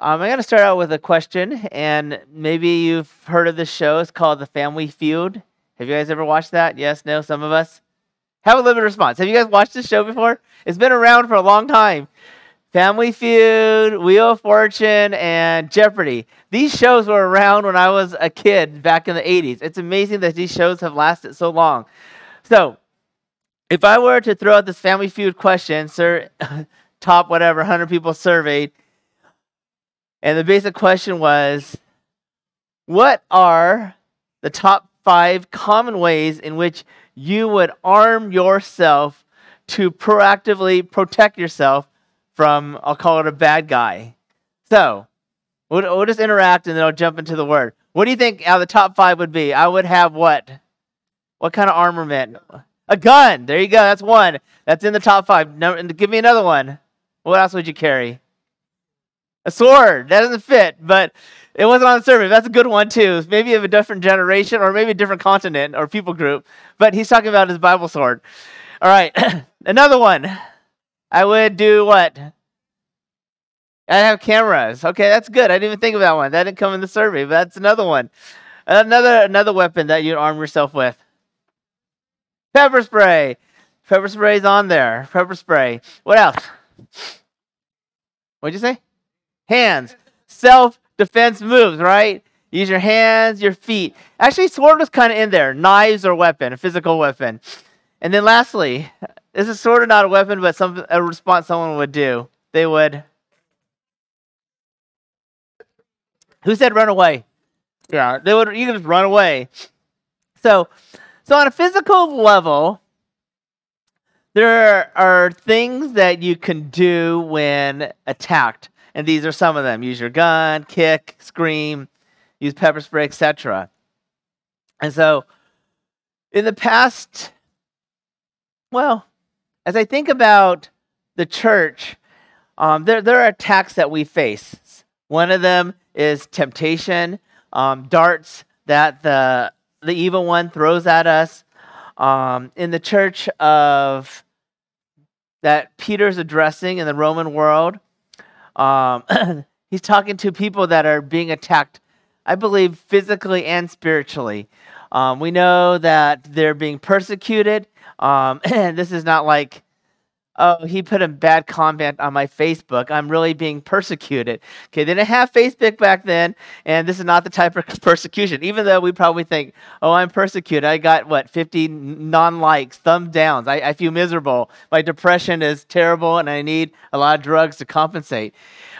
Um, I'm going to start out with a question, and maybe you've heard of this show. It's called The Family Feud. Have you guys ever watched that? Yes, no, some of us? Have a limited response. Have you guys watched this show before? It's been around for a long time. Family Feud, Wheel of Fortune, and Jeopardy. These shows were around when I was a kid back in the 80s. It's amazing that these shows have lasted so long. So, if I were to throw out this Family Feud question, sir, top whatever, 100 people surveyed, and the basic question was What are the top five common ways in which you would arm yourself to proactively protect yourself from, I'll call it a bad guy? So, we'll, we'll just interact and then I'll jump into the word. What do you think out of the top five would be? I would have what? What kind of armament? A gun. There you go. That's one. That's in the top five. No, give me another one. What else would you carry? A sword. That doesn't fit, but it wasn't on the survey. That's a good one too. Maybe of a different generation or maybe a different continent or people group. But he's talking about his Bible sword. All right. Another one. I would do what? I have cameras. Okay, that's good. I didn't even think of that one. That didn't come in the survey, but that's another one. Another another weapon that you'd arm yourself with. Pepper spray. Pepper spray's on there. Pepper spray. What else? What'd you say? Hands. Self defense moves, right? Use your hands, your feet. Actually, sword was kind of in there. Knives or weapon, a physical weapon. And then lastly, this is sort of not a weapon, but some a response someone would do. They would. Who said run away? Yeah, they would. You can just run away. So, so on a physical level, there are things that you can do when attacked. And these are some of them use your gun, kick, scream, use pepper spray, etc. And so, in the past, well, as I think about the church, um, there, there are attacks that we face. One of them is temptation, um, darts that the, the evil one throws at us. Um, in the church of that Peter's addressing in the Roman world, um, he's talking to people that are being attacked, I believe, physically and spiritually. Um, we know that they're being persecuted. Um, and this is not like, oh, he put a bad comment on my Facebook. I'm really being persecuted. Okay, they didn't have Facebook back then, and this is not the type of persecution. Even though we probably think, oh, I'm persecuted. I got, what, 50 non likes, thumb downs. I, I feel miserable. My depression is terrible, and I need a lot of drugs to compensate.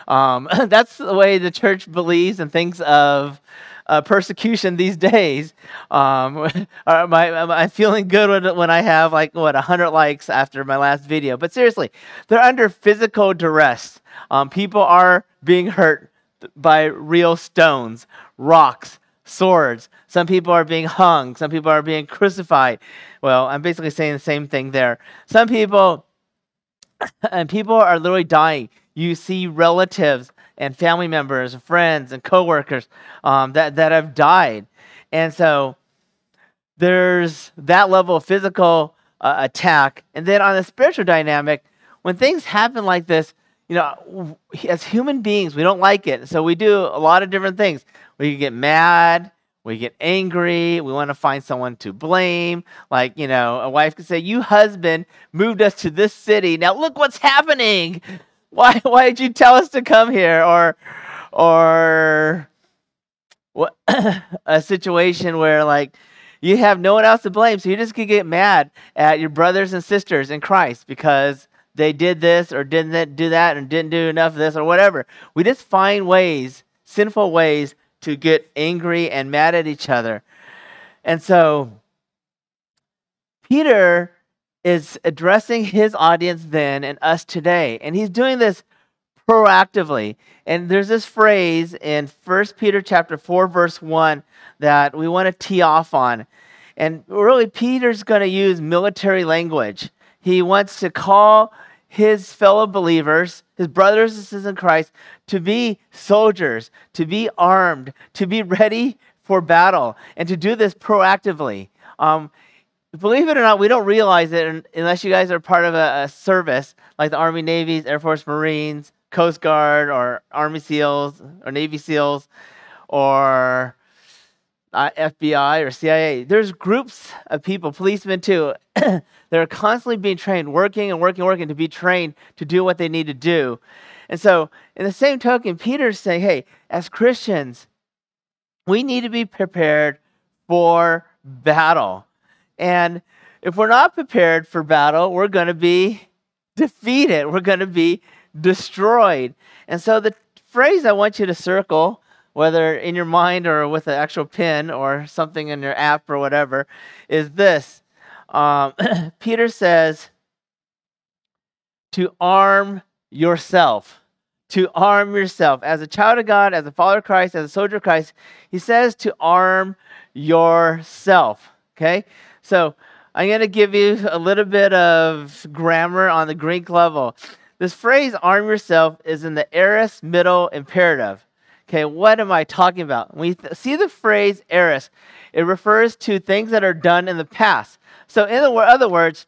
Um, that's the way the church believes and thinks of uh, persecution these days. Um, am, I, am I feeling good when, when I have like what 100 likes after my last video? But seriously, they're under physical duress. Um, people are being hurt by real stones, rocks, swords. Some people are being hung. Some people are being crucified. Well, I'm basically saying the same thing there. Some people, and people are literally dying. You see relatives and family members, and friends, and coworkers um, that that have died, and so there's that level of physical uh, attack, and then on the spiritual dynamic, when things happen like this, you know, as human beings, we don't like it, so we do a lot of different things. We get mad. We get angry. We want to find someone to blame. Like, you know, a wife could say, You husband moved us to this city. Now look what's happening why why did you tell us to come here? Or or what a situation where like you have no one else to blame so you just could get mad at your brothers and sisters in christ because they did this or didn't do that and didn't do enough of this or whatever. We just find ways sinful ways to get angry and mad at each other. And so peter is addressing his audience then and us today. And he's doing this proactively. And there's this phrase in 1 Peter chapter 4 verse 1 that we want to tee off on. And really Peter's going to use military language. He wants to call his fellow believers, his brothers and sisters in Christ, to be soldiers, to be armed, to be ready for battle, and to do this proactively. Um, believe it or not, we don't realize it unless you guys are part of a, a, service like the Army, Navy's, Air Force, Marines, Coast Guard or Army SEALs or Navy SEALs or uh, FBI or CIA. There's groups of people, policemen too, that are constantly being trained, working and working, working to be trained to do what they need to do. And so, in the same token, Peter's saying, hey, as Christians, we need to be prepared for battle. And if we're not prepared for battle, we're going to be defeated. We're going to be destroyed. And so, the phrase I want you to circle whether in your mind or with an actual pen or something in your app or whatever, is this. Um, Peter says to arm yourself. To arm yourself. As a child of God, as a follower of Christ, as a soldier of Christ, he says to arm yourself. Okay? So I'm going to give you a little bit of grammar on the Greek level. This phrase, arm yourself, is in the aorist middle imperative. Okay, what am I talking about? When we th- see the phrase aorist, it refers to things that are done in the past. So, in other words,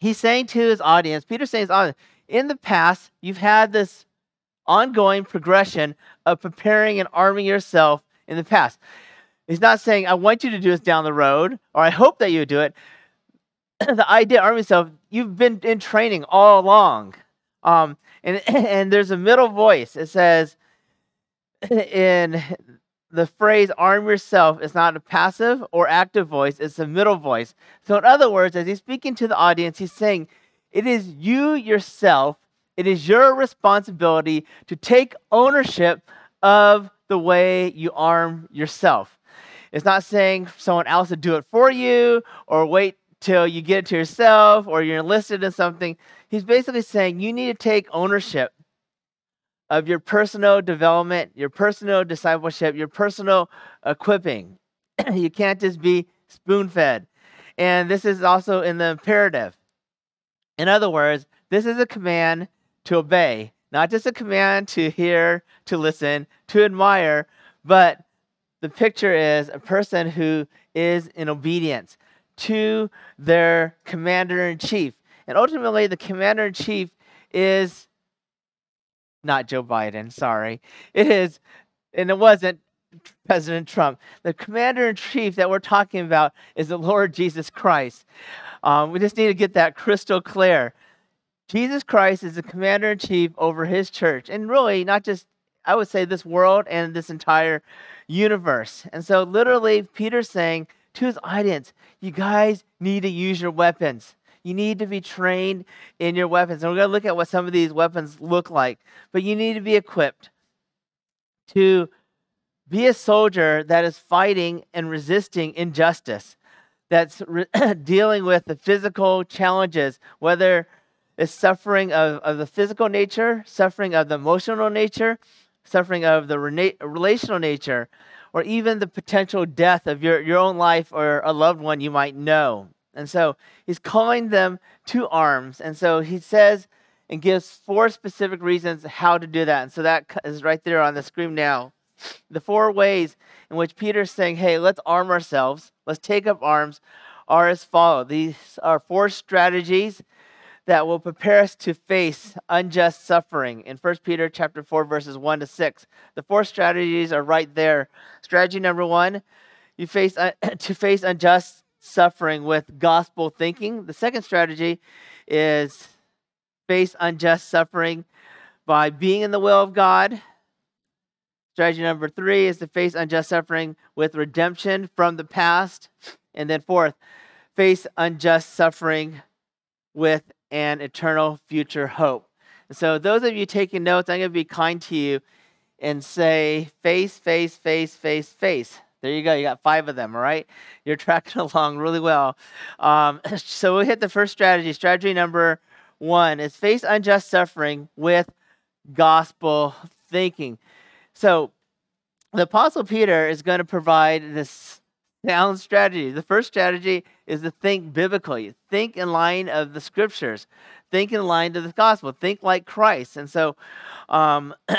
he's saying to his audience, Peter's saying to his audience, in the past, you've had this ongoing progression of preparing and arming yourself in the past. He's not saying, I want you to do this down the road, or I hope that you do it. the idea, arm yourself, you've been in training all along. Um, and, and there's a middle voice. It says, in the phrase arm yourself is not a passive or active voice, it's a middle voice. So, in other words, as he's speaking to the audience, he's saying, It is you yourself, it is your responsibility to take ownership of the way you arm yourself. It's not saying someone else to do it for you or wait till you get it to yourself or you're enlisted in something. He's basically saying you need to take ownership of your personal development, your personal discipleship, your personal equipping. you can't just be spoon fed. And this is also in the imperative. In other words, this is a command to obey, not just a command to hear, to listen, to admire, but the picture is a person who is in obedience to their commander in chief. And ultimately, the commander in chief is not Joe Biden, sorry. It is, and it wasn't President Trump. The commander in chief that we're talking about is the Lord Jesus Christ. Um, we just need to get that crystal clear. Jesus Christ is the commander in chief over his church, and really not just, I would say, this world and this entire universe. And so, literally, Peter's saying to his audience, you guys need to use your weapons. You need to be trained in your weapons. And we're going to look at what some of these weapons look like. But you need to be equipped to be a soldier that is fighting and resisting injustice, that's re- dealing with the physical challenges, whether it's suffering of, of the physical nature, suffering of the emotional nature, suffering of the rena- relational nature, or even the potential death of your, your own life or a loved one you might know. And so he's calling them to arms. And so he says and gives four specific reasons how to do that. And so that is right there on the screen now. The four ways in which Peter's saying, hey, let's arm ourselves, let's take up arms, are as follow. These are four strategies that will prepare us to face unjust suffering in 1 Peter chapter 4 verses 1 to 6. The four strategies are right there. Strategy number 1, you face uh, to face unjust suffering with gospel thinking. The second strategy is face unjust suffering by being in the will of God. Strategy number three is to face unjust suffering with redemption from the past. And then fourth, face unjust suffering with an eternal future hope. And so, those of you taking notes, I'm going to be kind to you and say face, face, face, face, face. There you go. You got five of them, all right? You're tracking along really well. Um, so we hit the first strategy. Strategy number one is face unjust suffering with gospel thinking. So the Apostle Peter is going to provide this sound strategy. The first strategy is to think biblically, think in line of the scriptures, think in line to the gospel, think like Christ. And so, um,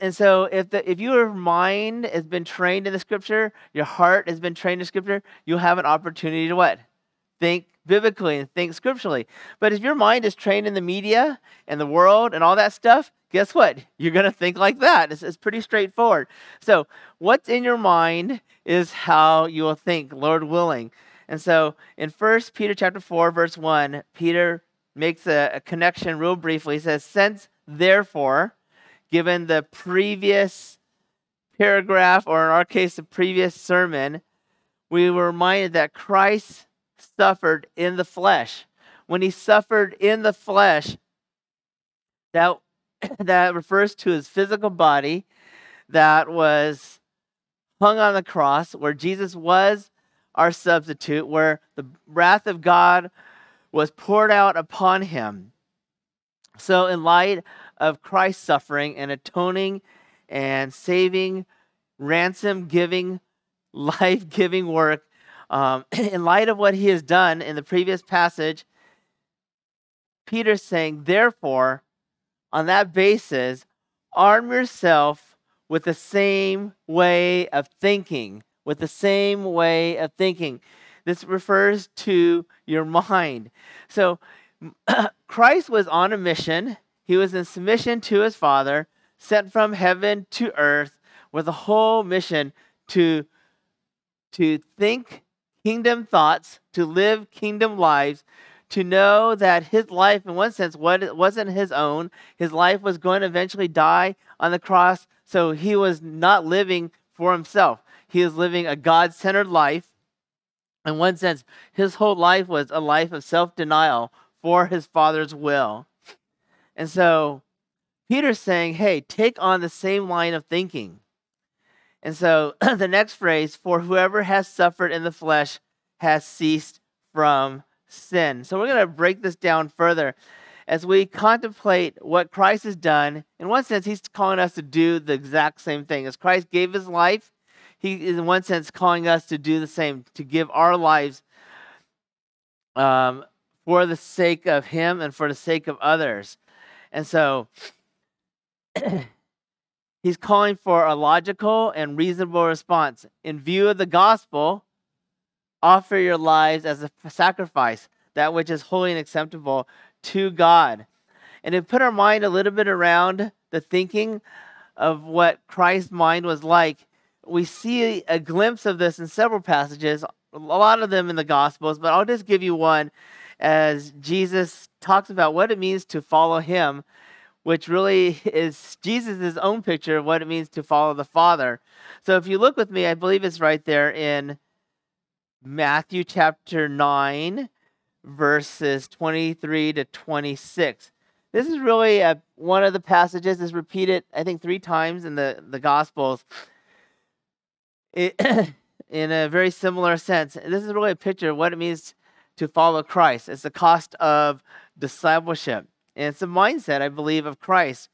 And so, if the, if your mind has been trained in the Scripture, your heart has been trained in Scripture, you'll have an opportunity to what? Think biblically and think scripturally. But if your mind is trained in the media and the world and all that stuff, guess what? You're going to think like that. It's, it's pretty straightforward. So, what's in your mind is how you will think, Lord willing. And so, in First Peter chapter 4, verse 1, Peter makes a, a connection real briefly. He says, Since therefore, given the previous paragraph, or in our case, the previous sermon, we were reminded that Christ suffered in the flesh. When he suffered in the flesh, that, that refers to his physical body that was hung on the cross, where Jesus was our substitute, where the wrath of God was poured out upon him. So, in light of Christ's suffering and atoning and saving, ransom giving, life giving work, um, in light of what he has done in the previous passage, Peter's saying, therefore, on that basis, arm yourself with the same way of thinking, with the same way of thinking. This refers to your mind. So, Christ was on a mission. He was in submission to his Father, sent from heaven to earth with a whole mission to, to think kingdom thoughts, to live kingdom lives, to know that his life, in one sense, wasn't his own. His life was going to eventually die on the cross, so he was not living for himself. He was living a God centered life. In one sense, his whole life was a life of self denial for his Father's will. And so Peter's saying, hey, take on the same line of thinking. And so the next phrase, for whoever has suffered in the flesh has ceased from sin. So we're going to break this down further as we contemplate what Christ has done. In one sense, he's calling us to do the exact same thing. As Christ gave his life, he is in one sense calling us to do the same, to give our lives um, for the sake of him and for the sake of others. And so he's calling for a logical and reasonable response. In view of the gospel, offer your lives as a sacrifice, that which is holy and acceptable to God. And to put our mind a little bit around the thinking of what Christ's mind was like, we see a glimpse of this in several passages, a lot of them in the Gospels, but I'll just give you one as Jesus talks about what it means to follow him which really is Jesus' own picture of what it means to follow the Father. So if you look with me, I believe it's right there in Matthew chapter 9, verses 23 to 26. This is really a, one of the passages is repeated, I think, three times in the, the Gospels. It, in a very similar sense. This is really a picture of what it means to follow Christ. It's the cost of discipleship. And it's a mindset, I believe, of Christ.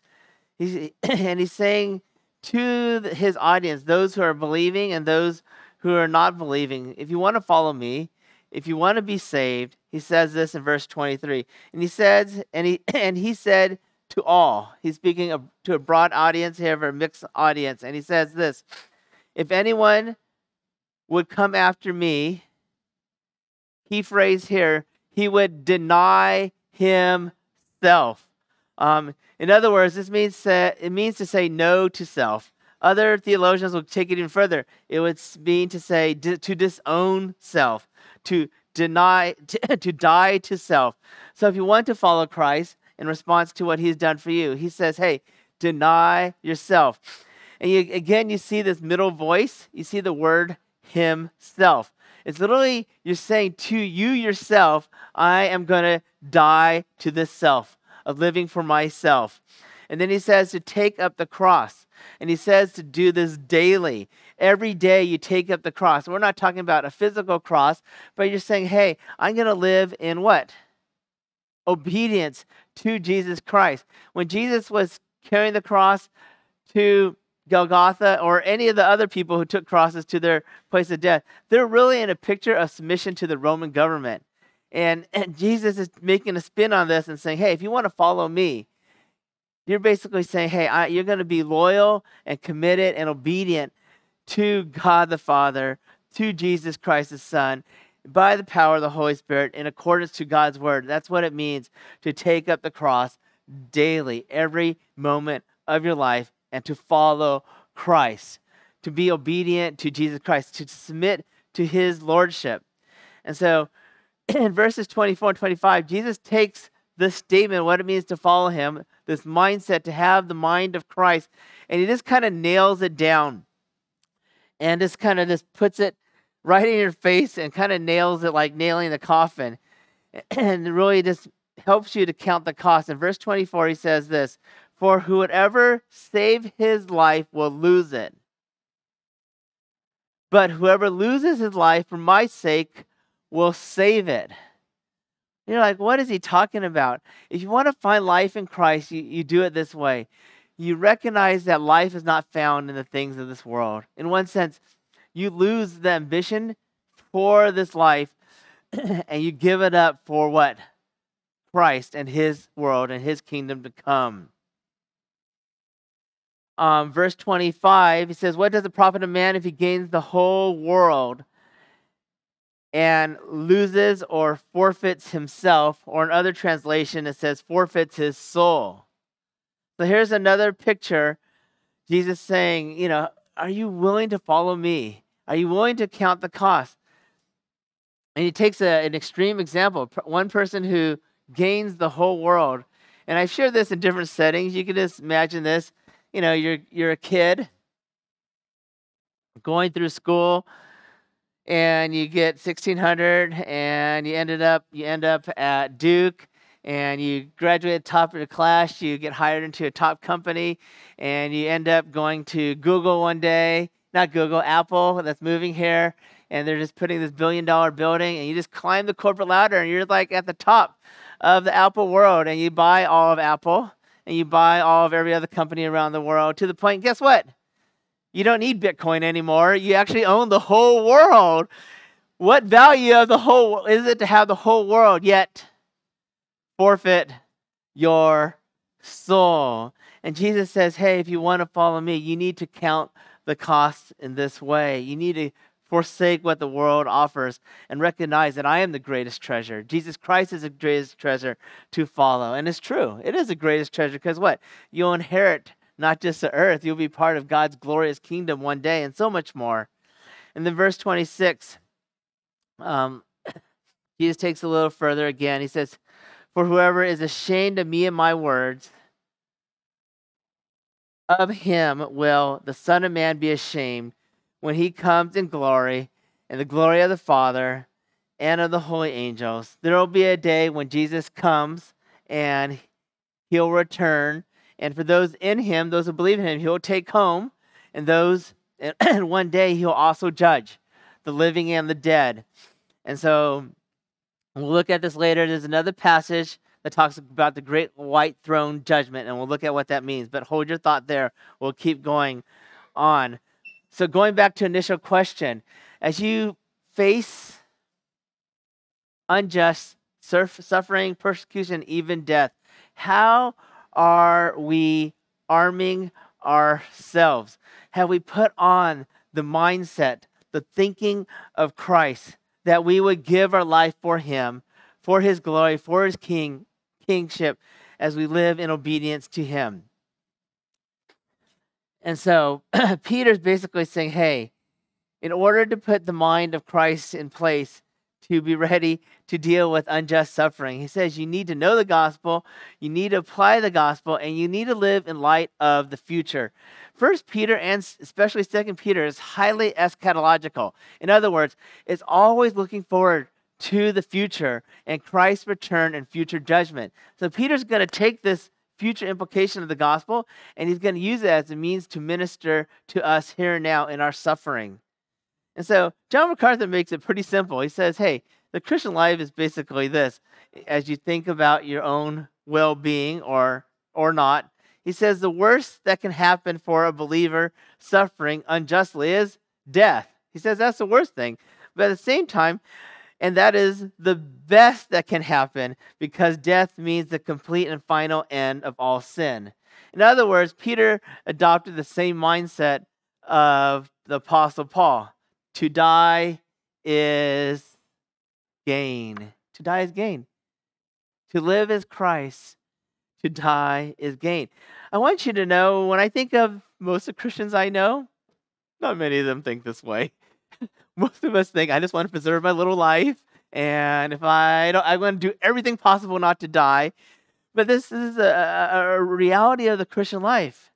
He's, and he's saying to his audience, those who are believing and those who are not believing, if you want to follow me, if you want to be saved, he says this in verse 23. And he says, and he and he said to all, he's speaking to a broad audience here, a mixed audience, and he says this: if anyone would come after me, key phrase here, he would deny him self. Um, in other words, this means uh, it means to say no to self. Other theologians will take it even further. It would mean to say to disown self, to deny, to, to die to self. So if you want to follow Christ in response to what He's done for you, He says, "Hey, deny yourself." And you, again, you see this middle voice. You see the word Himself. It's literally you're saying to you yourself, I am going to die to this self of living for myself. And then he says to take up the cross. And he says to do this daily. Every day you take up the cross. We're not talking about a physical cross, but you're saying, hey, I'm going to live in what? Obedience to Jesus Christ. When Jesus was carrying the cross to Golgotha or any of the other people who took crosses to their place of death, they're really in a picture of submission to the Roman government. And, and Jesus is making a spin on this and saying, hey, if you want to follow me, you're basically saying, hey, I, you're going to be loyal and committed and obedient to God the Father, to Jesus Christ the Son. by the power of the Holy Spirit in accordance to God's word. That's what it means to take up the cross daily, every moment of your life, and to follow Christ, to be obedient to Jesus Christ, to submit to his lordship. And so in verses 24 and 25, Jesus takes this statement, what it means to follow him, this mindset to have the mind of Christ, and he just kind of nails it down and just kind of just puts it right in your face and kind of nails it like nailing the coffin and really just helps you to count the cost. In verse 24, he says this For whoever save his life will lose it. But whoever loses his life for my sake will save it. You're like, what is he talking about? If you want to find life in Christ, you, you do it this way. You recognize that life is not found in the things of this world. In one sense, you lose the ambition for this life and you give it up for what? Christ and his world and his kingdom to come. Um, verse 25, he says, What does it profit a man if he gains the whole world and loses or forfeits himself? Or in other translation, it says, forfeits his soul. So here's another picture. Jesus saying, You know, are you willing to follow me? Are you willing to count the cost? And he takes a, an extreme example one person who gains the whole world. And I've shared this in different settings. You can just imagine this. You know, you're, you're a kid going through school and you get 1600 and you ended up you end up at Duke and you graduate top of the class, you get hired into a top company, and you end up going to Google one day, not Google, Apple, that's moving here, and they're just putting this billion dollar building, and you just climb the corporate ladder, and you're like at the top of the Apple world, and you buy all of Apple, and you buy all of every other company around the world to the point, guess what? You don't need Bitcoin anymore. You actually own the whole world. What value of the whole is it to have the whole world? Yet forfeit your soul. And Jesus says, hey, if you want to follow me, you need to count the costs in this way. You need to forsake what the world offers and recognize that I am the greatest treasure. Jesus Christ is the greatest treasure to follow. And it's true. It is the greatest treasure because what? You'll inherit not just the earth, you'll be part of God's glorious kingdom one day and so much more. And then verse 26, um, Jesus takes a little further again. He says, for whoever is ashamed of me and my words, of him will the Son of Man be ashamed when he comes in glory, in the glory of the Father and of the holy angels. There will be a day when Jesus comes and he'll return. And for those in him, those who believe in him, he'll take home. And those, and one day he'll also judge the living and the dead. And so We'll look at this later. There's another passage that talks about the great white throne judgment, and we'll look at what that means. But hold your thought there. We'll keep going on. So, going back to initial question, as you face unjust suffering, persecution, even death, how are we arming ourselves? Have we put on the mindset, the thinking of Christ? that we would give our life for him, for his glory, for his king, kingship, as we live in obedience to him. And so Peter's basically saying, hey, in order to put the mind of Christ in place, to be ready to deal with unjust suffering. He says you need to know the gospel, you need to apply the gospel, and you need to live in light of the future. First Peter and especially Second Peter is highly eschatological. In other words, it's always looking forward to the future and Christ's return and future judgment. So Peter's going to take this future implication of the gospel and he's going to use it as a means to minister to us here and now in our suffering. And so John MacArthur makes it pretty simple. He says, hey, the Christian life is basically this. As you think about your own well being or, or not, he says the worst that can happen for a believer suffering unjustly is death. He says that's the worst thing. But at the same time, and that is the best that can happen because death means the complete and final end of all sin. In other words, Peter adopted the same mindset of the Apostle Paul. To die is gain. To die is gain. To live is Christ. To die is gain. I want you to know when I think of most of Christians I know, not many of them think this way. Most of us think I just want to preserve my little life, and if I don't, I want to do everything possible not to die. But this is a, a reality of the Christian life.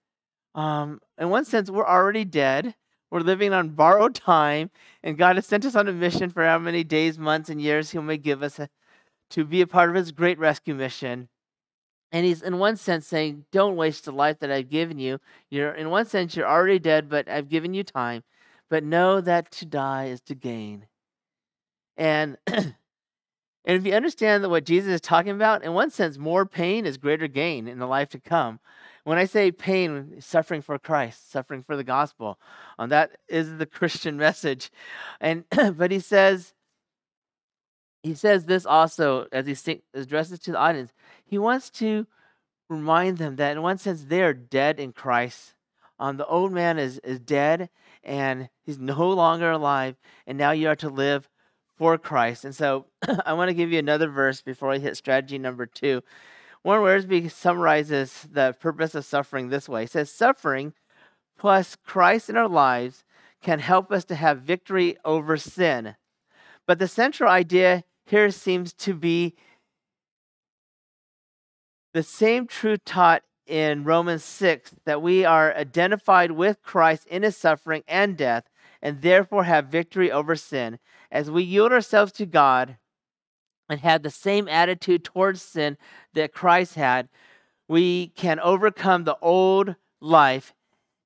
Um, in one sense, we're already dead. We're living on borrowed time, and God has sent us on a mission for how many days, months, and years He may give us a, to be a part of His great rescue mission. And He's, in one sense, saying, Don't waste the life that I've given you. You're, in one sense, you're already dead, but I've given you time. But know that to die is to gain. And and if you understand that what Jesus is talking about, in one sense, more pain is greater gain in the life to come. When I say pain, suffering for Christ, suffering for the gospel, um, that is the Christian message. And but he says, he says this also as he addresses to the audience. He wants to remind them that in one sense they are dead in Christ. Um, the old man is is dead and he's no longer alive, and now you are to live for Christ. And so I want to give you another verse before I hit strategy number two. Warren Wiersbe summarizes the purpose of suffering this way. He says, Suffering plus Christ in our lives can help us to have victory over sin. But the central idea here seems to be the same truth taught in Romans 6 that we are identified with Christ in his suffering and death, and therefore have victory over sin. As we yield ourselves to God, and have the same attitude towards sin that Christ had, we can overcome the old life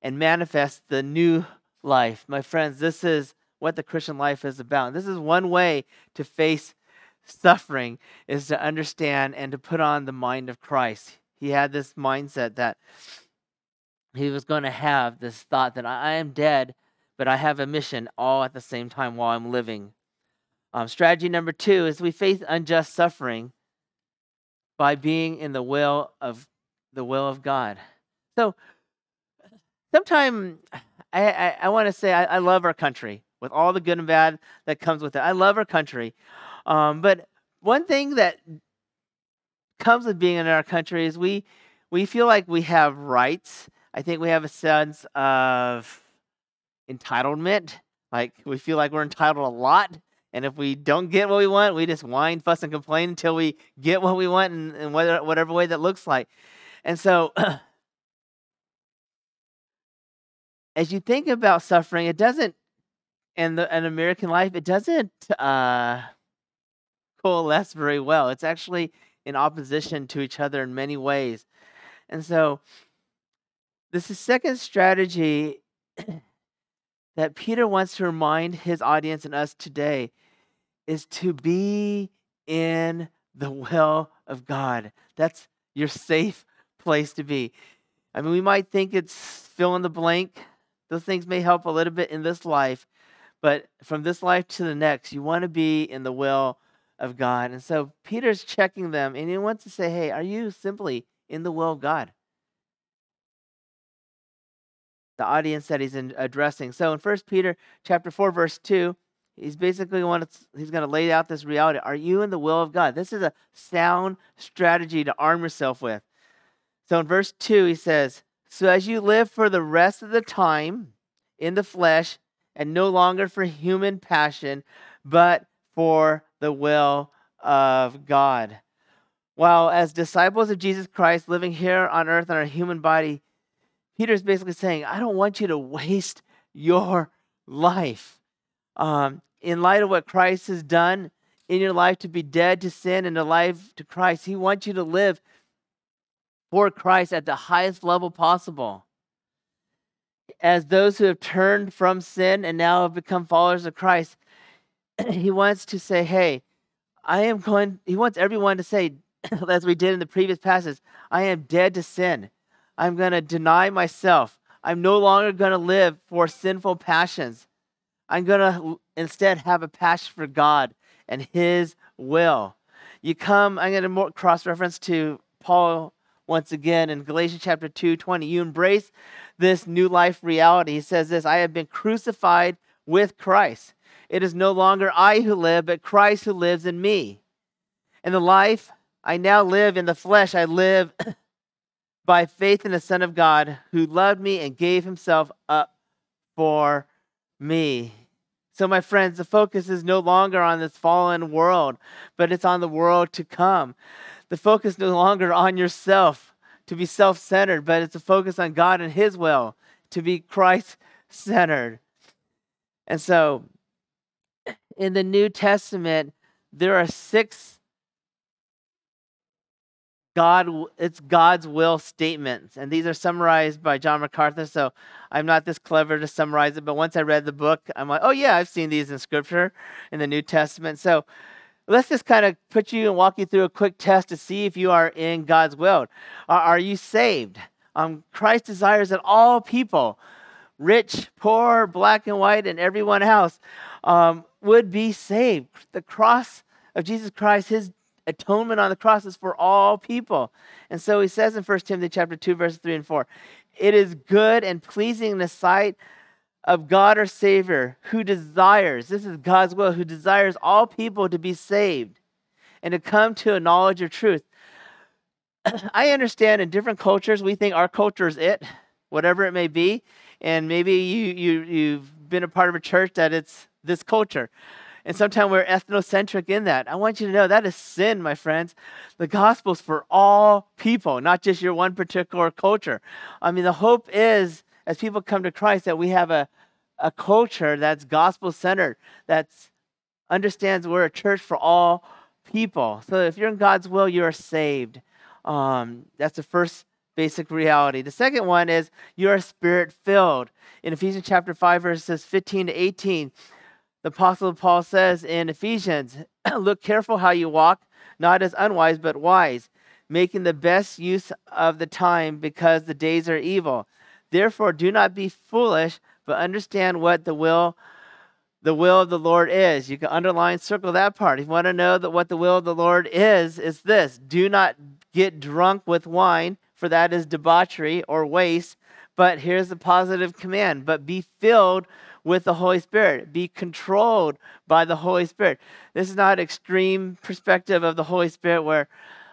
and manifest the new life. My friends, this is what the Christian life is about. This is one way to face suffering is to understand and to put on the mind of Christ. He had this mindset that he was going to have this thought that I am dead, but I have a mission all at the same time while I'm living. Um, strategy number two is we face unjust suffering by being in the will of the will of God. So, sometime I, I, I want to say I, I, love our country with all the good and bad that comes with it. I love our country, um, but one thing that comes with being in our country is we we feel like we have rights. I think we have a sense of entitlement. Like we feel like we're entitled a lot. And if we don't get what we want, we just whine, fuss, and complain until we get what we want in, in whatever, whatever way that looks like. And so, as you think about suffering, it doesn't, in the in American life, it doesn't uh, coalesce very well. It's actually in opposition to each other in many ways. And so, this is second strategy that Peter wants to remind his audience and us today is to be in the will of God. That's your safe place to be. I mean, we might think it's fill in the blank. Those things may help a little bit in this life, but from this life to the next, you want to be in the will of God. And so Peter's checking them and he wants to say, hey, are you simply in the will of God? The audience that he's addressing. So in 1 Peter chapter 4, verse 2, He's basically he's going to lay out this reality. Are you in the will of God? This is a sound strategy to arm yourself with. So in verse 2, he says, So as you live for the rest of the time in the flesh, and no longer for human passion, but for the will of God. While as disciples of Jesus Christ living here on earth in our human body, Peter is basically saying, I don't want you to waste your life. Um, in light of what Christ has done in your life to be dead to sin and alive to Christ. He wants you to live for Christ at the highest level possible. As those who have turned from sin and now have become followers of Christ, he wants to say, Hey, I am going, he wants everyone to say, as we did in the previous passage, I am dead to sin. I'm going to deny myself. I'm no longer going to live for sinful passions. I'm going to instead have a passion for God and His will. You come, I'm going to cross reference to Paul once again in Galatians chapter 2 20. You embrace this new life reality. He says this I have been crucified with Christ. It is no longer I who live, but Christ who lives in me. And the life I now live in the flesh, I live by faith in the Son of God who loved me and gave himself up for me. So, my friends, the focus is no longer on this fallen world, but it's on the world to come. The focus no longer on yourself to be self centered, but it's a focus on God and His will to be Christ centered. And so, in the New Testament, there are six God, it's God's will statements, and these are summarized by John MacArthur. So I'm not this clever to summarize it, but once I read the book, I'm like, oh yeah, I've seen these in Scripture, in the New Testament. So let's just kind of put you and walk you through a quick test to see if you are in God's will. Are, you saved? Um, Christ desires that all people, rich, poor, black and white, and everyone else, um, would be saved. The cross of Jesus Christ, His atonement on the cross is for all people. And so he says in 1 Timothy chapter 2, verses 3 and 4, it is good and pleasing in the sight of God our Savior, who desires, this is God's will, who desires all people to be saved and to come to a knowledge of truth. I understand in different cultures, we think our culture is it, whatever it may be. And maybe you, you, you've been a part of a church that it's this culture. And sometimes we're ethnocentric in that. I want you to know that is sin, my friends. The gospel's for all people, not just your one particular culture. I mean, the hope is as people come to Christ that we have a, a culture that's gospel centered, that understands we're a church for all people. So if you're in God's will, you are saved. Um, that's the first basic reality. The second one is you are spirit filled. In Ephesians chapter 5, verses 15 to 18, the Apostle Paul says in Ephesians, Look careful how you walk, not as unwise, but wise, making the best use of the time because the days are evil. Therefore, do not be foolish, but understand what the will the will of the Lord is. You can underline, circle that part. If you want to know that what the will of the Lord is, is this: do not get drunk with wine, for that is debauchery or waste. But here's the positive command: but be filled with the Holy Spirit, be controlled by the Holy Spirit. This is not extreme perspective of the Holy Spirit where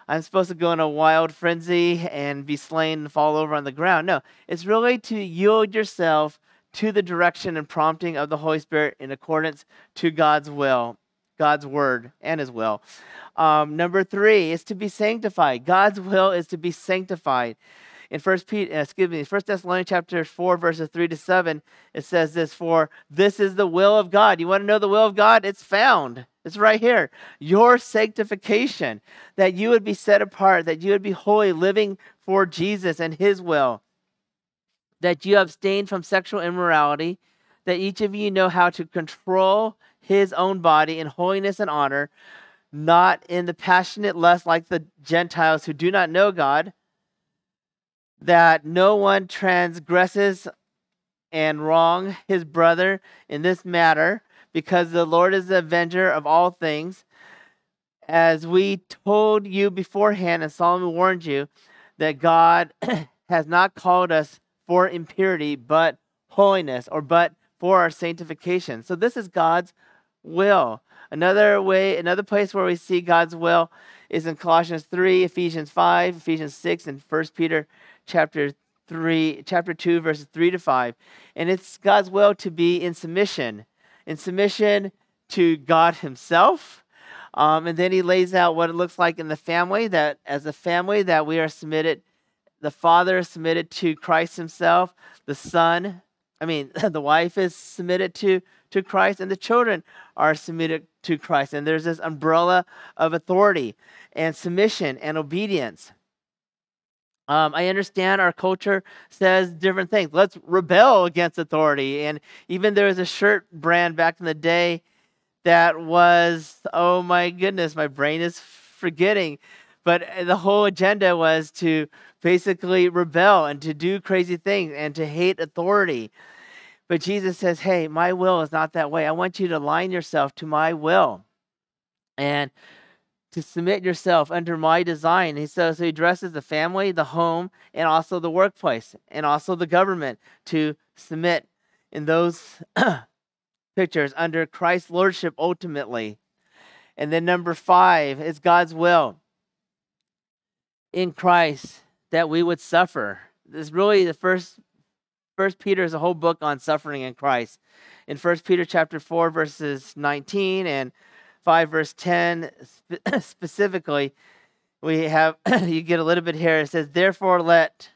I'm supposed to go in a wild frenzy and be slain and fall over on the ground. No, it's really to yield yourself to the direction and prompting of the Holy Spirit in accordance to God's will, God's word, and His will. Um, number three is to be sanctified. God's will is to be sanctified in First Peter, uh, excuse me, First Thessalonians chapter four, verses three to seven, it says this: "For this is the will of God." You want to know the will of God? It's found. It's right here. Your sanctification, that you would be set apart, that you would be holy, living for Jesus and His will, that you abstain from sexual immorality, that each of you know how to control his own body in holiness and honor, not in the passionate lust like the Gentiles who do not know God that no one transgresses and wrong his brother in this matter, because the Lord is the avenger of all things. As we told you beforehand and solemnly warned you, that God has not called us for impurity, but holiness, or but for our sanctification. So this is God's will. Another way, another place where we see God's will is in Colossians 3, Ephesians 5, Ephesians 6, and 1 Peter chapter 3, chapter 2, verses 3 to 5. And it's God's will to be in submission, in submission to God Himself. Um, and then he lays out what it looks like in the family that as a family that we are submitted the father is submitted to christ himself the son i mean the wife is submitted to to christ and the children are submitted to christ and there's this umbrella of authority and submission and obedience um, I understand our culture says different things. Let's rebel against authority. And even there was a shirt brand back in the day that was, oh my goodness, my brain is forgetting. But uh, the whole agenda was to basically rebel and to do crazy things and to hate authority. But Jesus says, hey, my will is not that way. I want you to align yourself to my will. And to submit yourself under my design. He says he addresses the family, the home, and also the workplace, and also the government to submit in those pictures under Christ's lordship ultimately. And then number five is God's will in Christ that we would suffer. This is really the first First Peter is a whole book on suffering in Christ. In First Peter chapter 4, verses 19 and 5, verse 10 specifically, we have you get a little bit here. It says, Therefore let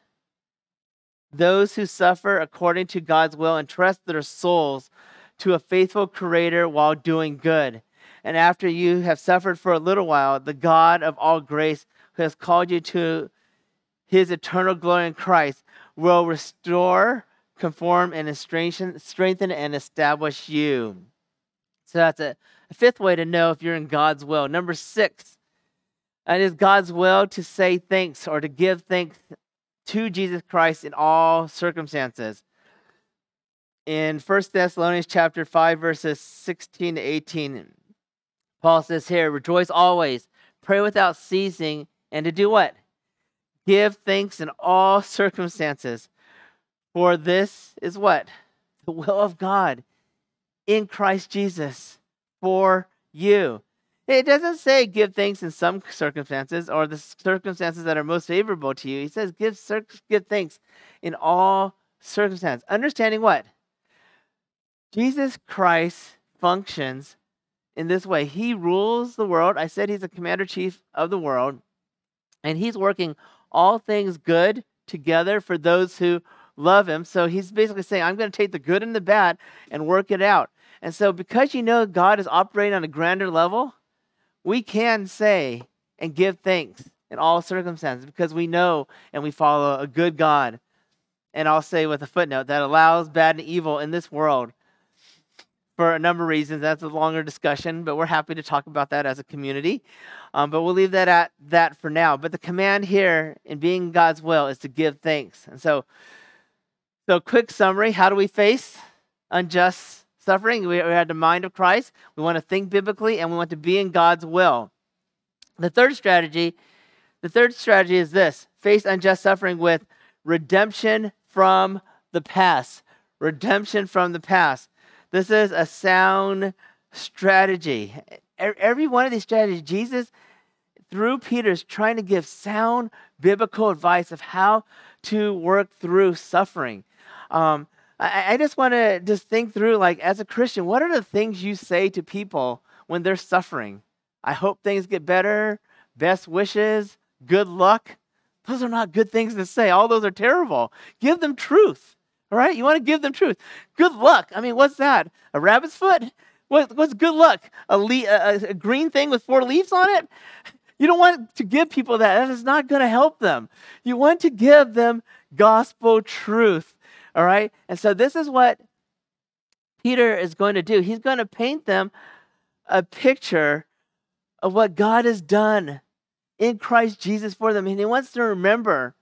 those who suffer according to God's will entrust their souls to a faithful creator while doing good. And after you have suffered for a little while, the God of all grace, who has called you to his eternal glory in Christ, will restore, conform, and strengthen and establish you. So that's a, a fifth way to know if you're in God's will. Number six, uh, it is God's will to say thanks or to give thanks to Jesus Christ in all circumstances. In 1 Thessalonians chapter 5, verses 16 to 18, Paul says here, rejoice always, pray without ceasing, and to do what? Give thanks in all circumstances. For this is what? The will of God in Christ Jesus for you. It doesn't say give thanks in some circumstances or the circumstances that are most favorable to you. He says give, give thanks in all circumstances. Understanding what? Jesus Christ functions in this way. He rules the world. I said he's the commander chief of the world, and he's working all things good together for those who love him. So he's basically saying, I'm going to take the good and the bad and work it out. And so, because you know God is operating on a grander level, we can say and give thanks in all circumstances because we know and we follow a good God. And I'll say with a footnote that allows bad and evil in this world for a number of reasons. That's a longer discussion, but we're happy to talk about that as a community. Um, but we'll leave that at that for now. But the command here in being God's will is to give thanks. And so, so quick summary: How do we face unjust suffering. We, we had the mind of Christ. We want to think biblically, and we want to be in God's will. The third strategy, the third strategy is this: face unjust suffering with redemption from the past. Redemption from the past. This is a sound strategy. Every one of these strategies, Jesus, through Peter, is trying to give sound biblical advice of how to work through suffering. Um, I, I just want to just think through, like, as a Christian, what are the things you say to people when they're suffering? I hope things get better, best wishes, good luck. Those are not good things to say. All those are terrible. Give them truth. All right? You want to give them truth. Good luck. I mean, what's that? A rabbit's foot? What, what's good luck? A, le- a, a green thing with four leaves on it? You don't want to give people that. That is not going to help them. You want to give them gospel truth. All right? And so this is what Peter is going to do. He's going to paint them a picture of what God has done in Christ Jesus for them. And he wants to remember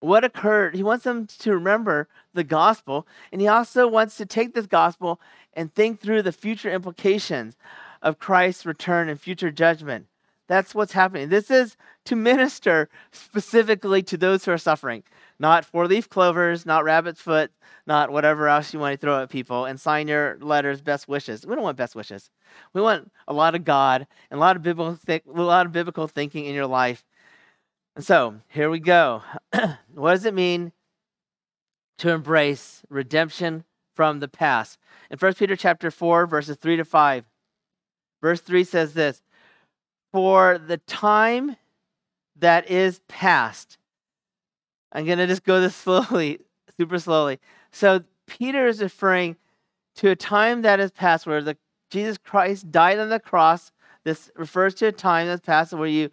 what occurred. He wants them to remember the gospel. And he also wants to take this gospel and think through the future implications of Christ's return and future judgment. That's what's happening. This is to minister specifically to those who are suffering not four leaf clovers, not rabbit's foot, not whatever else you want to throw at people, and sign your letters best wishes. We don't want best wishes. We want a lot of God and a lot of biblical, a lot of biblical thinking in your life. And so here we go. what does it mean to embrace redemption from the past? In 1 Peter chapter 4, verses 3 to 5, verse 3 says this For the time that is past I'm going to just go this slowly, super slowly. So Peter is referring to a time that is past where the Jesus Christ died on the cross. This refers to a time that's past where you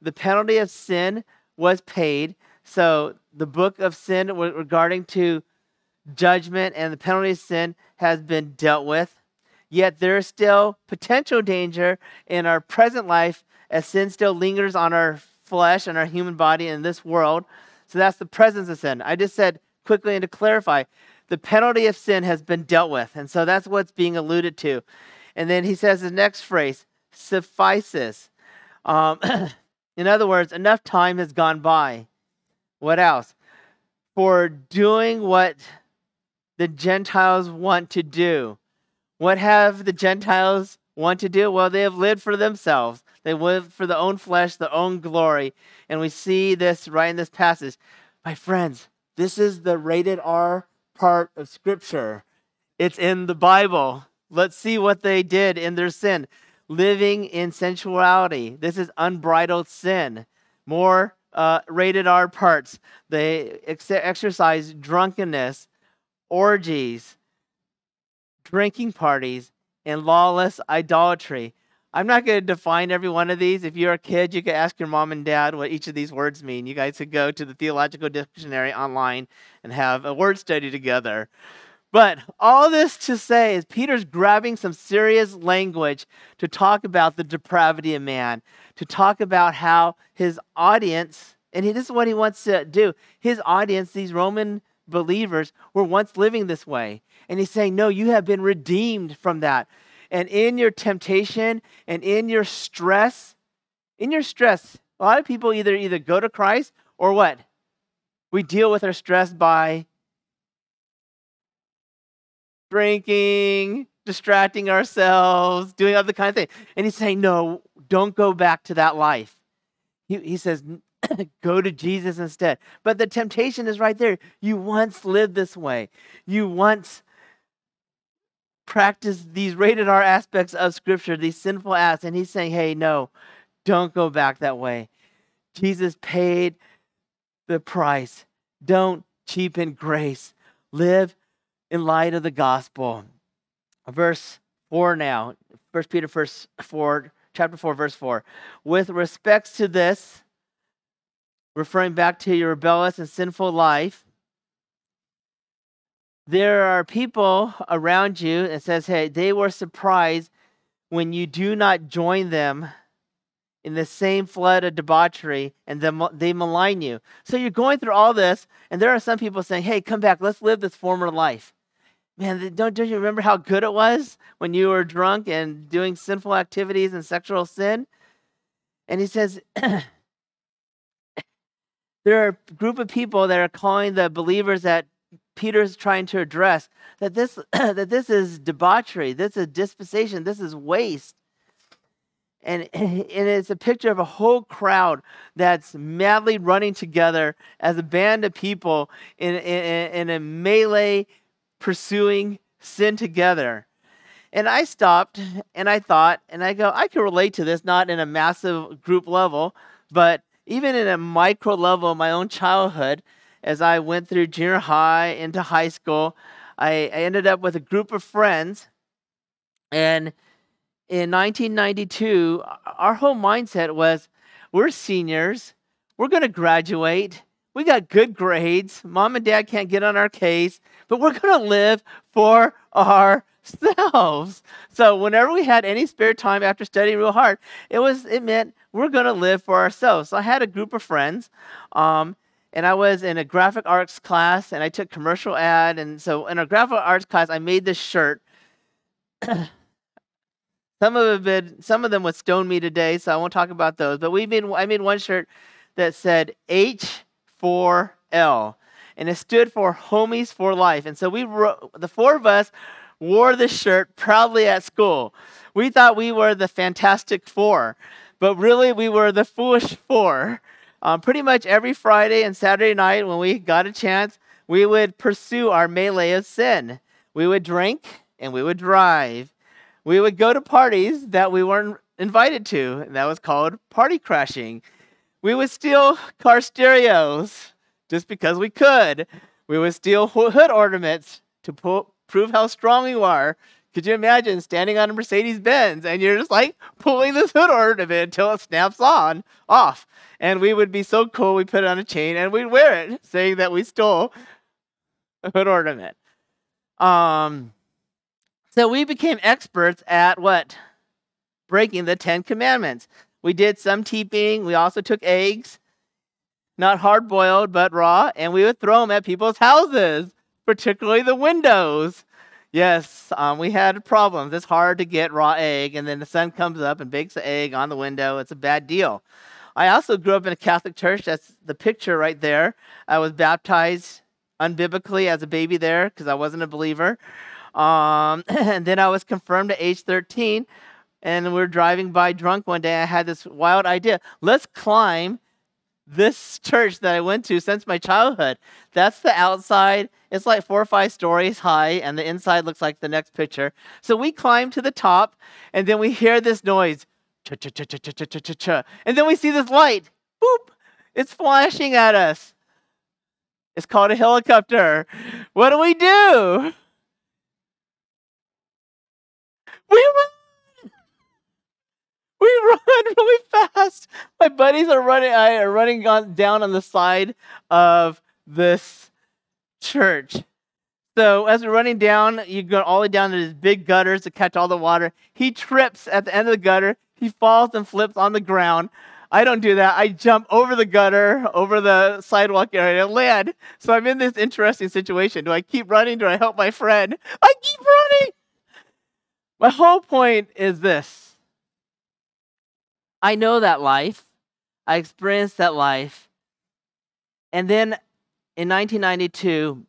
the penalty of sin was paid. So the book of sin regarding to judgment and the penalty of sin has been dealt with. Yet there is still potential danger in our present life as sin still lingers on our flesh and our human body in this world. So that's the presence of sin. I just said quickly and to clarify, the penalty of sin has been dealt with. And so that's what's being alluded to. And then he says the next phrase suffices. Um, in other words, enough time has gone by. What else? For doing what the Gentiles want to do. What have the Gentiles want to do? Well, they have lived for themselves. They live for their own flesh, their own glory. And we see this right in this passage. My friends, this is the rated R part of Scripture. It's in the Bible. Let's see what they did in their sin. Living in sensuality. This is unbridled sin. More uh, rated R parts. They ex- exercise drunkenness, orgies, drinking parties, and lawless idolatry. I'm not going to define every one of these. If you're a kid, you could ask your mom and dad what each of these words mean. You guys could go to the Theological Dictionary online and have a word study together. But all this to say is Peter's grabbing some serious language to talk about the depravity of man, to talk about how his audience, and this is what he wants to do, his audience, these Roman believers, were once living this way. And he's saying, No, you have been redeemed from that. And in your temptation and in your stress, in your stress, a lot of people either either go to Christ or what? We deal with our stress by drinking, distracting ourselves, doing other kind of things. And he's saying, No, don't go back to that life. He, he says, Go to Jesus instead. But the temptation is right there. You once lived this way. You once practiced these rated R aspects of Scripture, these sinful acts. And he's saying, hey, no, don't go back that way. Jesus paid the price. Don't cheapen grace. Live in light of the gospel. Verse 4 now, 1 Peter verse 4, chapter 4, verse 4. With respects to this, referring back to your rebellious and sinful life, there are people around you, it says, hey, they were surprised when you do not join them in the same flood of debauchery and they malign you. So you're going through all this, and there are some people saying, hey, come back, let's live this former life. Man, don't, don't you remember how good it was when you were drunk and doing sinful activities and sexual sin? And he says, there are a group of people that are calling the believers that Peter's trying to address that this that this is debauchery, this is dispensation, this is waste. And, and it's a picture of a whole crowd that's madly running together as a band of people in, in, in a melee pursuing sin together. And I stopped and I thought, and I go, I can relate to this, not in a massive group level, but even in a micro level of my own childhood, as I went through junior high into high school, I, I ended up with a group of friends. And in 1992, our whole mindset was we're seniors, we're going to graduate, we got good grades, mom and dad can't get on our case, but we're going to live for ourselves. So whenever we had any spare time after studying real hard, it was it meant we're going to live for ourselves. So I had a group of friends, um, and I was in a graphic arts class, and I took commercial ad. And so in a graphic arts class, I made this shirt. some of them, some of them would stone me today, so I won't talk about those. But we made, I made one shirt that said H4L, and it stood for Homies for Life. And so we, wrote, the four of us, wore this shirt proudly at school. We thought we were the Fantastic Four but really we were the foolish four. Um, pretty much every Friday and Saturday night, when we got a chance, we would pursue our melee of sin. We would drink and we would drive. We would go to parties that we weren't invited to, and that was called party crashing. We would steal car stereos just because we could. We would steal hood ornaments to po- prove how strong we were. Could you imagine standing on a Mercedes Benz and you're just like pulling this hood ornament until it snaps on off? And we would be so cool, we put it on a chain and we'd wear it, saying that we stole a hood ornament. Um, so we became experts at what? Breaking the Ten Commandments. We did some teeping. We also took eggs, not hard boiled, but raw, and we would throw them at people's houses, particularly the windows. Yes, um, we had problems. It's hard to get raw egg, and then the sun comes up and bakes the egg on the window. It's a bad deal. I also grew up in a Catholic church. That's the picture right there. I was baptized unbiblically as a baby there because I wasn't a believer. Um, and then I was confirmed at age 13. And we're driving by drunk one day. I had this wild idea let's climb this church that I went to since my childhood. That's the outside. It's like four or five stories high, and the inside looks like the next picture. So we climb to the top, and then we hear this noise. And then we see this light. Boop! It's flashing at us. It's called a helicopter. What do we do? We run we run really fast. My buddies are running. I are running on, down on the side of this church. So as we're running down, you go all the way down to these big gutters to catch all the water. He trips at the end of the gutter. He falls and flips on the ground. I don't do that. I jump over the gutter, over the sidewalk area, and land. So I'm in this interesting situation. Do I keep running? Do I help my friend? I keep running. My whole point is this I know that life. I experienced that life. And then in 1992,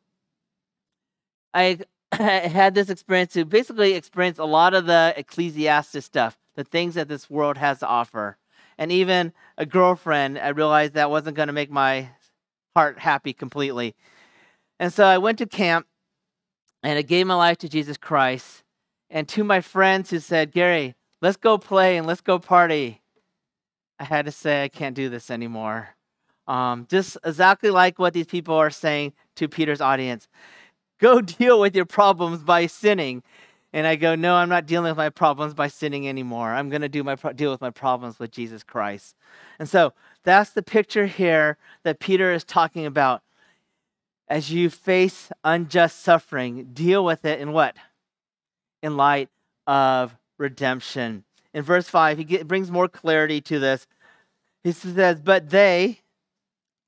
I had this experience to basically experience a lot of the Ecclesiastes stuff, the things that this world has to offer. And even a girlfriend, I realized that wasn't going to make my heart happy completely. And so I went to camp and I gave my life to Jesus Christ. And to my friends who said, Gary, let's go play and let's go party. I had to say, I can't do this anymore. Um, just exactly like what these people are saying to Peter's audience go deal with your problems by sinning. And I go, no, I'm not dealing with my problems by sinning anymore. I'm going to do my pro- deal with my problems with Jesus Christ. And so that's the picture here that Peter is talking about. As you face unjust suffering, deal with it in what? In light of redemption in verse 5, he get, brings more clarity to this. He says, But they,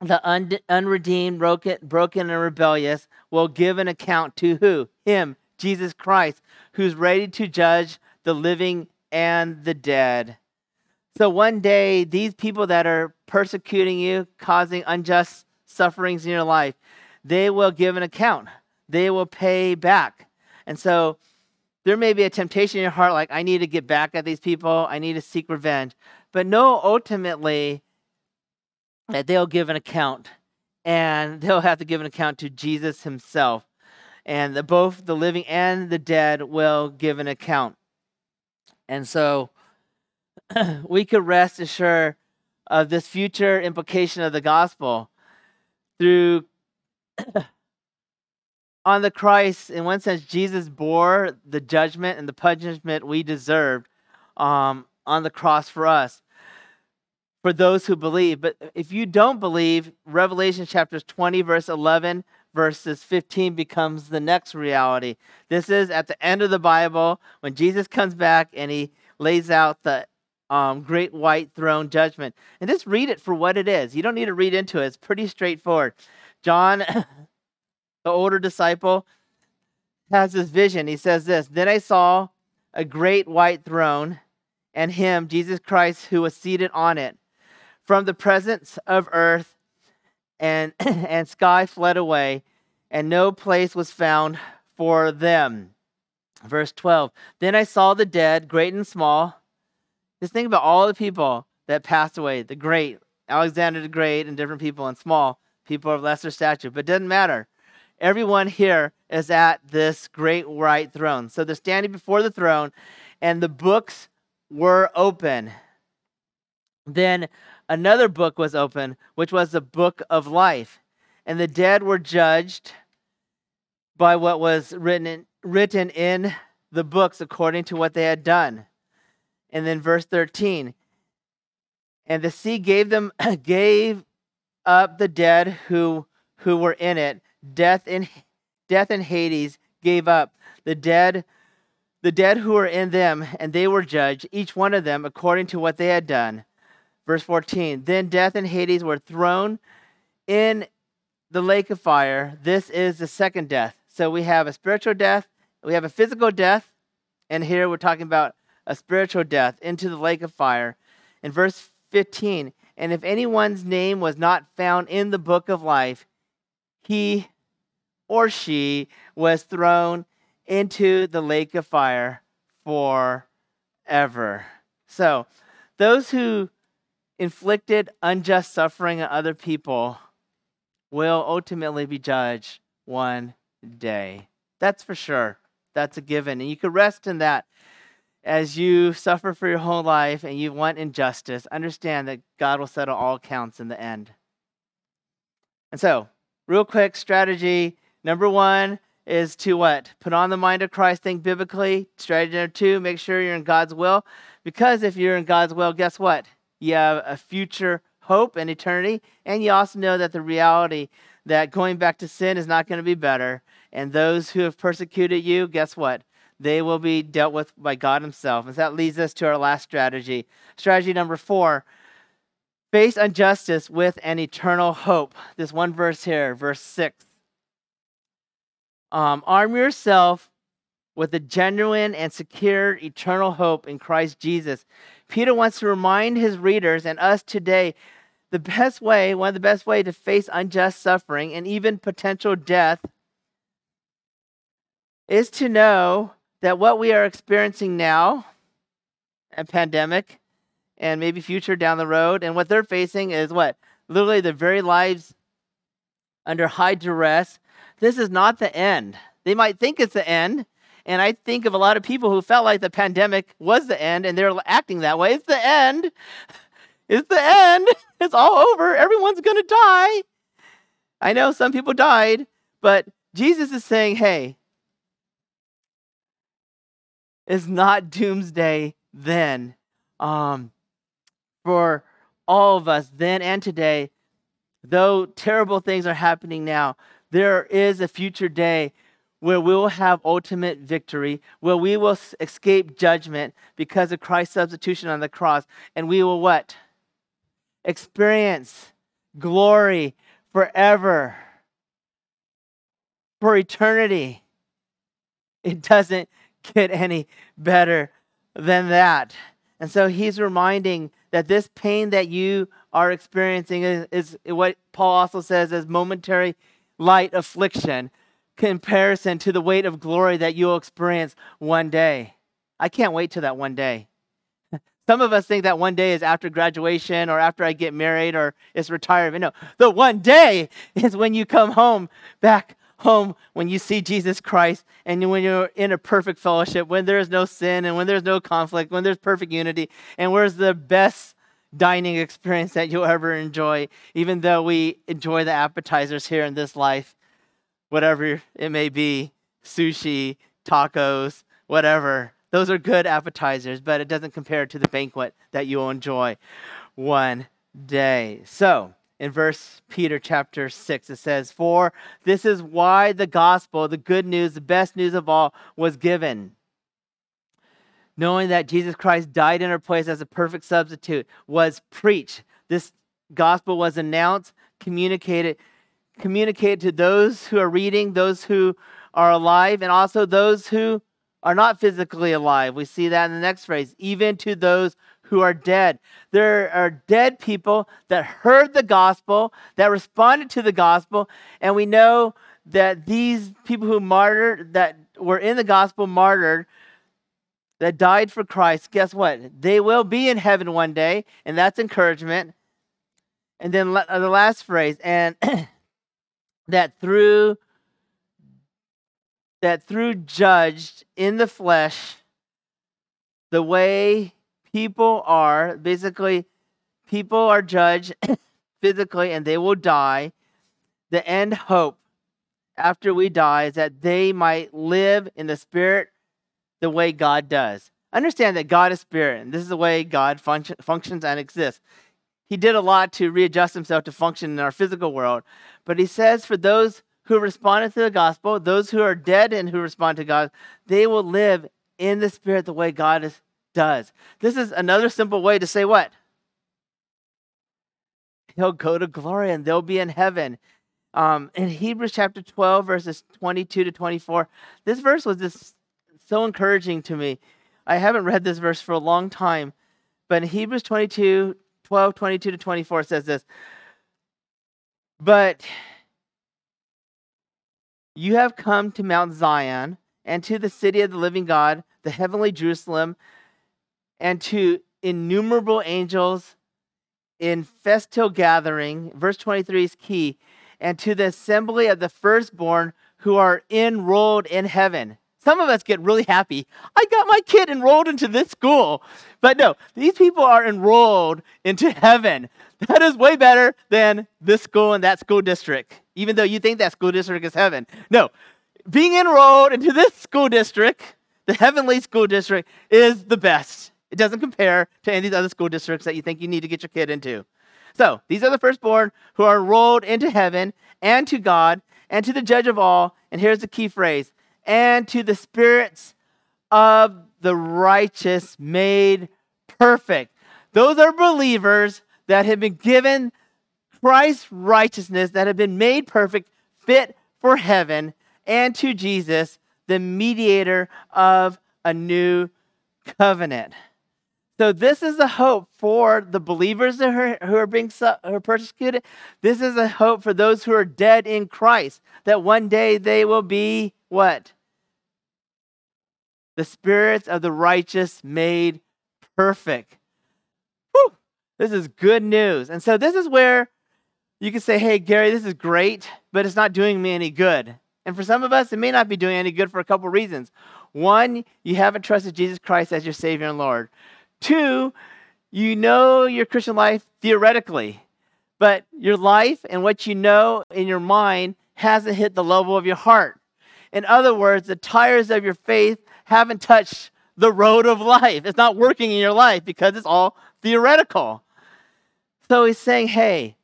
the un- unredeemed, broken, broken, and rebellious, will give an account to who? Him, Jesus Christ, who's ready to judge the living and the dead. So one day, these people that are persecuting you, causing unjust sufferings in your life, they will give an account. They will pay back. And so there may be a temptation in your heart, like, I need to get back at these people, I need to seek revenge. But know ultimately that they'll give an account, and they'll have to give an account to Jesus himself. And the, both the living and the dead will give an account. And so we could rest assured of this future implication of the gospel through on the Christ, in one sense, Jesus bore the judgment and the punishment we deserved um, on the cross for us, for those who believe. But if you don't believe, Revelation chapters 20, verse 11, verses 15 becomes the next reality. This is at the end of the Bible when Jesus comes back and he lays out the um, great white throne judgment. And just read it for what it is. You don't need to read into it, it's pretty straightforward. John the older disciple, has this vision. He says this Then I saw a great white throne, and him, Jesus Christ, who was seated on it. From the presence of earth and, and sky fled away, and no place was found for them. Verse 12 Then I saw the dead, great and small. Just think about all the people that passed away the great, Alexander the Great, and different people, and small, people of lesser stature. But it doesn't matter everyone here is at this great white throne. So they're standing before the throne, and the books were open. Then another book was open, which was the book of life. And the dead were judged by what was written in, written in the books according to what they had done. And then verse 13. And the sea gave them gave up the dead who who were in it death and death and Hades gave up. The dead the dead who were in them and they were judged each one of them according to what they had done. Verse 14 then death and Hades were thrown in the lake of fire. This is the second death. So we have a spiritual death we have a physical death and here we're talking about a spiritual death into the lake of fire. In verse 15 and if anyone's name was not found in the book of life he or she was thrown into the lake of fire forever. So, those who inflicted unjust suffering on other people will ultimately be judged one day. That's for sure. That's a given. And you can rest in that as you suffer for your whole life and you want injustice. Understand that God will settle all accounts in the end. And so, real quick strategy number one is to what? Put on the mind of Christ, think biblically. Strategy number two, make sure you're in God's will. Because if you're in God's will, guess what? You have a future hope and eternity. And you also know that the reality that going back to sin is not going to be better. And those who have persecuted you, guess what? They will be dealt with by God Himself. And that leads us to our last strategy. Strategy number four face injustice with an eternal hope. This one verse here, verse 6. Um, arm yourself with a genuine and secure eternal hope in Christ Jesus. Peter wants to remind his readers and us today the best way, one of the best way to face unjust suffering and even potential death is to know that what we are experiencing now, a pandemic, and maybe future down the road, and what they're facing is what? Literally their very lives under high duress. This is not the end. They might think it's the end. And I think of a lot of people who felt like the pandemic was the end and they're acting that way. It's the end. It's the end. It's all over. Everyone's going to die. I know some people died, but Jesus is saying, hey, it's not doomsday then. Um, for all of us, then and today, though terrible things are happening now, there is a future day where we will have ultimate victory, where we will escape judgment because of Christ's substitution on the cross, and we will what? Experience glory forever, for eternity. It doesn't get any better than that. And so he's reminding that this pain that you are experiencing is, is what Paul also says as momentary light affliction comparison to the weight of glory that you'll experience one day. I can't wait till that one day. Some of us think that one day is after graduation or after I get married or it's retirement. No, the one day is when you come home, back home, when you see Jesus Christ and when you're in a perfect fellowship, when there's no sin and when there's no conflict, when there's perfect unity, and where's the best dining experience that you'll ever enjoy, even though we enjoy the appetizers here in this life, whatever it may be sushi, tacos, whatever. Those are good appetizers, but it doesn't compare to the banquet that you will enjoy one day. So, in verse Peter chapter 6, it says, For this is why the gospel, the good news, the best news of all, was given knowing that Jesus Christ died in our place as a perfect substitute, was preached. This gospel was announced, communicated, communicated to those who are reading, those who are alive, and also those who are not physically alive. We see that in the next phrase, even to those who are dead. There are dead people that heard the gospel, that responded to the gospel, and we know that these people who martyred, that were in the gospel martyred, that died for Christ, guess what? They will be in heaven one day, and that's encouragement. And then the last phrase, and that through that through judged in the flesh, the way people are, basically, people are judged physically and they will die. The end hope after we die is that they might live in the spirit the way God does. Understand that God is spirit, and this is the way God function, functions and exists. He did a lot to readjust himself to function in our physical world, but he says for those who responded to the gospel, those who are dead and who respond to God, they will live in the spirit the way God is, does. This is another simple way to say what? He'll go to glory and they'll be in heaven. Um, in Hebrews chapter 12, verses 22 to 24, this verse was just so encouraging to me. I haven't read this verse for a long time, but in Hebrews 22, 12, 22 to 24 says this. But You have come to Mount Zion and to the city of the living God, the heavenly Jerusalem, and to innumerable angels in festal gathering. Verse 23 is key. And to the assembly of the firstborn who are enrolled in heaven. Some of us get really happy. I got my kid enrolled into this school. But no, these people are enrolled into heaven. That is way better than this school and that school district, even though you think that school district is heaven. No, being enrolled into this school district, the heavenly school district, is the best. It doesn't compare to any of these other school districts that you think you need to get your kid into. So these are the firstborn who are enrolled into heaven and to God and to the judge of all. And here's the key phrase and to the spirits of the righteous made perfect. Those are believers that have been given Christ's righteousness, that have been made perfect, fit for heaven, and to Jesus, the mediator of a new covenant. So this is a hope for the believers who are, who are being who are persecuted. This is a hope for those who are dead in Christ that one day they will be what? The spirits of the righteous made perfect. Whew, this is good news. And so this is where you can say, "Hey Gary, this is great, but it's not doing me any good." And for some of us, it may not be doing any good for a couple reasons. One, you haven't trusted Jesus Christ as your Savior and Lord. Two, you know your Christian life theoretically, but your life and what you know in your mind hasn't hit the level of your heart. In other words, the tires of your faith haven't touched the road of life. It's not working in your life because it's all theoretical. So he's saying, hey,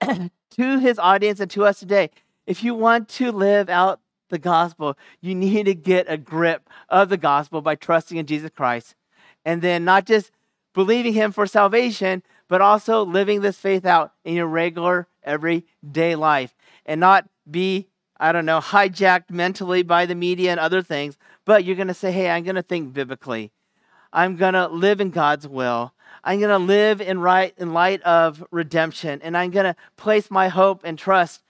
to his audience and to us today, if you want to live out the gospel, you need to get a grip of the gospel by trusting in Jesus Christ and then not just believing Him for salvation, but also living this faith out in your regular, everyday life and not be, I don't know, hijacked mentally by the media and other things, but you're going to say, hey, I'm going to think biblically. I'm going to live in God's will. I'm going to live in right in light of redemption and I'm going to place my hope and trust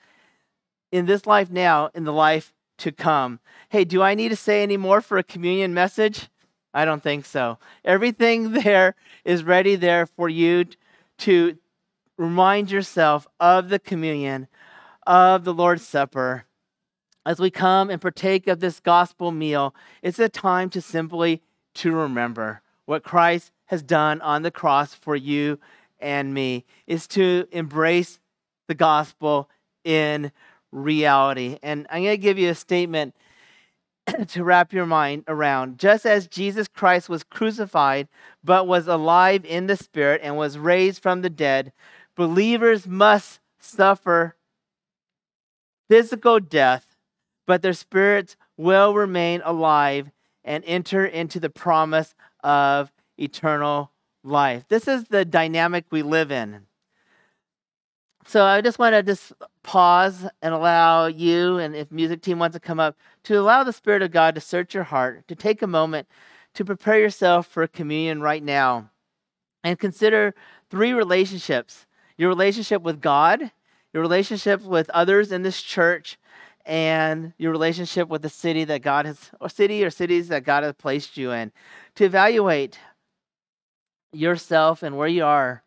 in this life now in the life to come. Hey, do I need to say any more for a communion message? I don't think so. Everything there is ready there for you to remind yourself of the communion, of the Lord's Supper. As we come and partake of this gospel meal, it's a time to simply to remember what Christ has done on the cross for you and me. Is to embrace the gospel in reality. And I'm going to give you a statement to wrap your mind around. Just as Jesus Christ was crucified, but was alive in the Spirit and was raised from the dead, believers must suffer physical death, but their spirits will remain alive and enter into the promise of eternal life. This is the dynamic we live in. So I just want to just pause and allow you, and if music team wants to come up, to allow the Spirit of God to search your heart, to take a moment to prepare yourself for communion right now, and consider three relationships: your relationship with God, your relationship with others in this church, and your relationship with the city that God has, or city or cities that God has placed you in, to evaluate yourself and where you are